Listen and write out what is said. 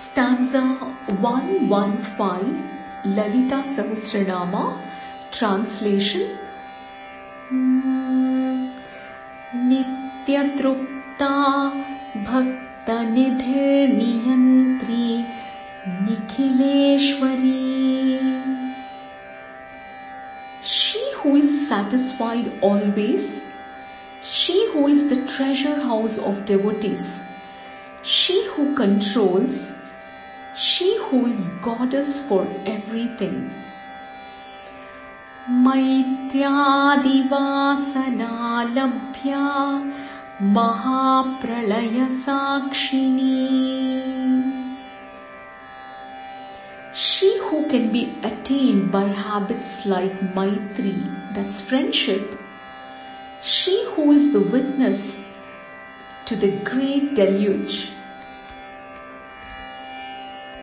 Stanza 115 Lalita Sahasranama Translation नित्यतृप्ता भक्तनिधिर्नियन्त्री निखिलेश्वरी She who is satisfied always, she who is the treasure house of devotees, she who controls, she who is goddess for everything. मैत्र्यादिवासनालभ्या महाप्रलयसाक्षिणी She who can be attained by habits like Maitri, that's friendship. She who is the witness to the great deluge